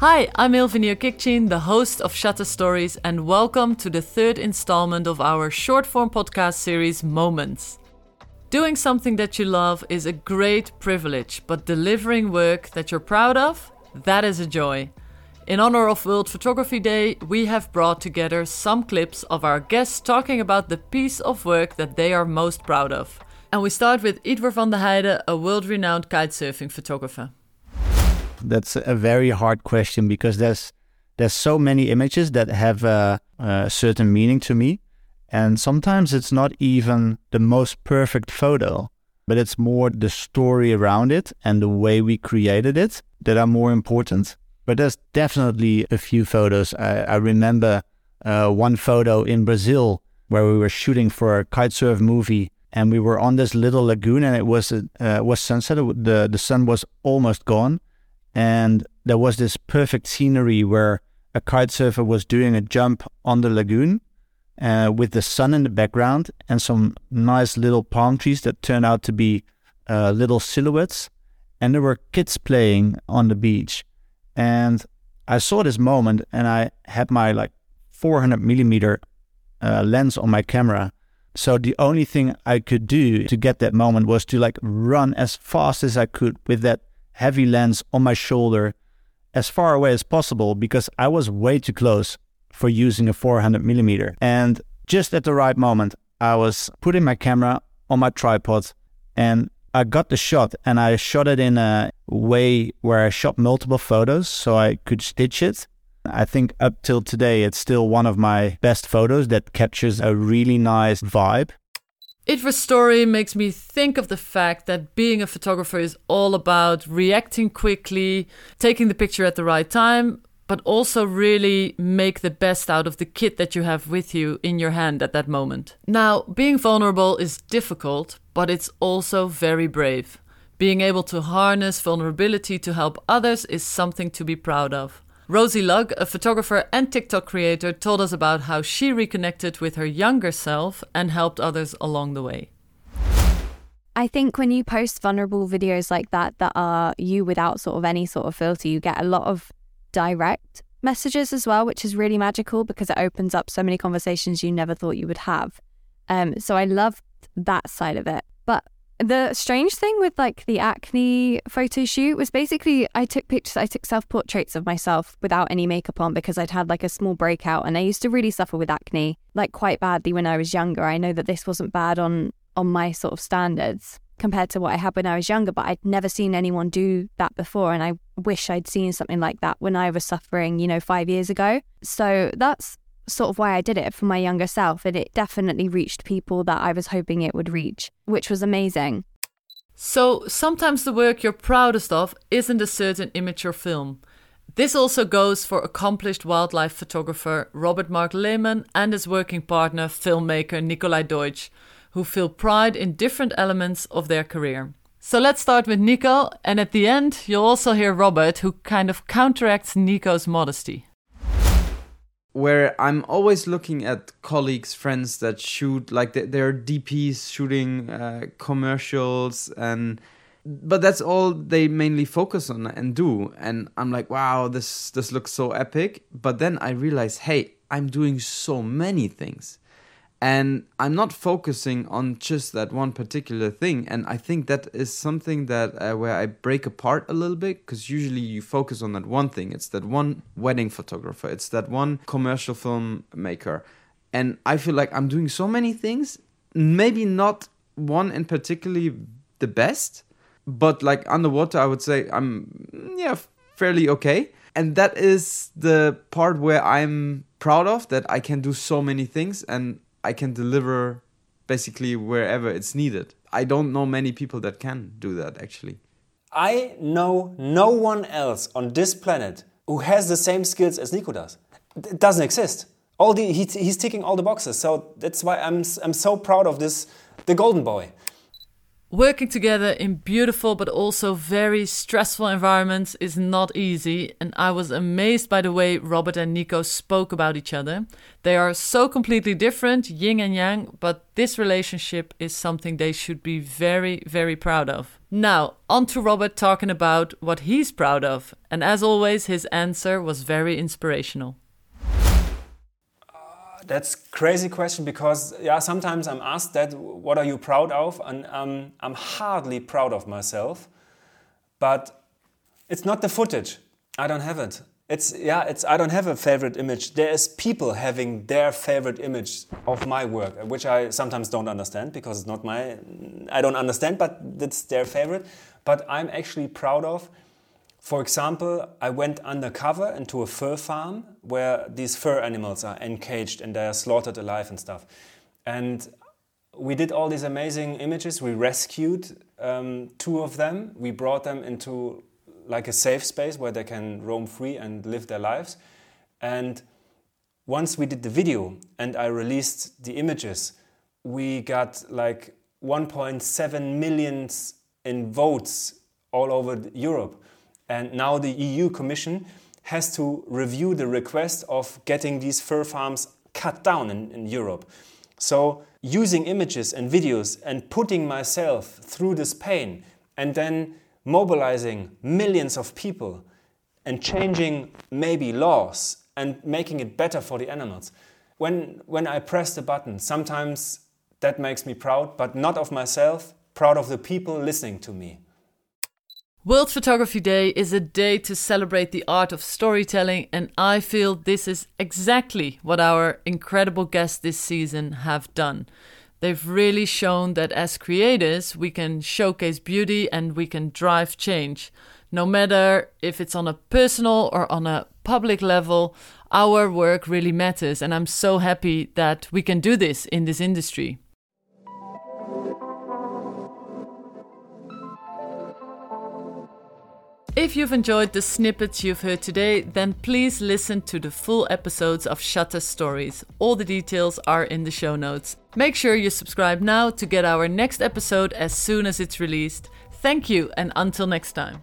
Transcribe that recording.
Hi, I'm Ilvenia Kikchin, the host of Shutter Stories, and welcome to the third installment of our short form podcast series, Moments. Doing something that you love is a great privilege, but delivering work that you're proud of, that is a joy. In honor of World Photography Day, we have brought together some clips of our guests talking about the piece of work that they are most proud of. And we start with Ydwer van der Heide, a world renowned kitesurfing photographer. That's a very hard question because there's there's so many images that have a, a certain meaning to me, and sometimes it's not even the most perfect photo, but it's more the story around it and the way we created it that are more important. But there's definitely a few photos. I, I remember uh, one photo in Brazil where we were shooting for a kitesurf movie, and we were on this little lagoon, and it was uh, was sunset. the The sun was almost gone, and there was this perfect scenery where a kite surfer was doing a jump on the lagoon, uh, with the sun in the background and some nice little palm trees that turned out to be uh, little silhouettes, and there were kids playing on the beach and I saw this moment and I had my like 400 millimeter uh, lens on my camera. So the only thing I could do to get that moment was to like run as fast as I could with that heavy lens on my shoulder as far away as possible because I was way too close for using a 400 millimeter. And just at the right moment, I was putting my camera on my tripod and I got the shot and I shot it in a way where I shot multiple photos so I could stitch it. I think up till today, it's still one of my best photos that captures a really nice vibe. Ydwer's story makes me think of the fact that being a photographer is all about reacting quickly, taking the picture at the right time, but also really make the best out of the kit that you have with you in your hand at that moment. Now, being vulnerable is difficult, but it's also very brave. Being able to harness vulnerability to help others is something to be proud of. Rosie Lugg, a photographer and TikTok creator, told us about how she reconnected with her younger self and helped others along the way. I think when you post vulnerable videos like that, that are you without sort of any sort of filter, you get a lot of direct messages as well, which is really magical because it opens up so many conversations you never thought you would have. Um, so I loved that side of it. The strange thing with like the acne photo shoot was basically I took pictures, I took self portraits of myself without any makeup on because I'd had like a small breakout and I used to really suffer with acne like quite badly when I was younger. I know that this wasn't bad on on my sort of standards compared to what I had when I was younger, but I'd never seen anyone do that before. And I wish I'd seen something like that when I was suffering, you know, five years ago. So that's sort of why I did it for my younger self. And it definitely reached people that I was hoping it would reach, which was amazing. So sometimes the work you're proudest of isn't a certain image or film. This also goes for accomplished wildlife photographer Robert Marc Lehmann and his working partner, filmmaker Nicolai Deutsch who feel pride in different elements of their career. So let's start with Nico, and at the end, you'll also hear Robert, who kind of counteracts Nico's modesty. Where I'm always looking at colleagues, friends that shoot, like they're DPs shooting uh, commercials, and but that's all they mainly focus on and do. And I'm like, wow, this this looks so epic. But then I realize, hey, I'm doing so many things and i'm not focusing on just that one particular thing. And i think that is something that uh, where i break apart a little bit because usually you focus on that one thing. It's that one wedding photographer. It's that one commercial film maker and i feel like i'm doing so many things maybe not one in particularly the best but like underwater i would say i'm yeah fairly okay. And that is the part where i'm proud of that i can do so many things. And I can deliver basically wherever it's needed. I don't know many people that can do that actually. I know no one else on this planet who has the same skills as Nico does. It doesn't exist. All the, he, he's ticking all the boxes. So that's why I'm, I'm so proud of this, the golden boy. Working together in beautiful but also very stressful environments is not easy, and I was amazed by the way Robert and Nico spoke about each other. They are so completely different, yin and yang, but this relationship is something they should be very, very proud of. Now, on to Robert talking about what he's proud of, and as always, his answer was very inspirational that's crazy question because yeah sometimes i'm asked that what are you proud of? And um, i'm hardly proud of myself but it's not the footage. I don't have it. It's yeah it's i don't have a favorite image. There's people having their favorite image of my work which i sometimes don't understand because it's not my i don't understand but it's their favorite. But i'm actually proud of for example, I went undercover into a fur farm where these fur animals are encaged and they are slaughtered alive and stuff. And we did all these amazing images. We rescued um, two of them. We brought them into like a safe space where they can roam free and live their lives. And once we did the video and I released the images, we got like 1.7 million in votes all over Europe. And now the EU Commission has to review the request of getting these fur farms cut down in, in Europe. So, using images and videos and putting myself through this pain and then mobilizing millions of people and changing maybe laws and making it better for the animals. When, when I press the button, sometimes that makes me proud, but not of myself, proud of the people listening to me. World Photography Day is a day to celebrate the art of storytelling, and I feel this is exactly what our incredible guests this season have done. They've really shown that as creators, we can showcase beauty and we can drive change. No matter if it's on a personal or on a public level, our work really matters, and I'm so happy that we can do this in this industry. If you've enjoyed the snippets you've heard today, then please listen to the full episodes of Shutter Stories. All the details are in the show notes. Make sure you subscribe now to get our next episode as soon as it's released. Thank you, and until next time.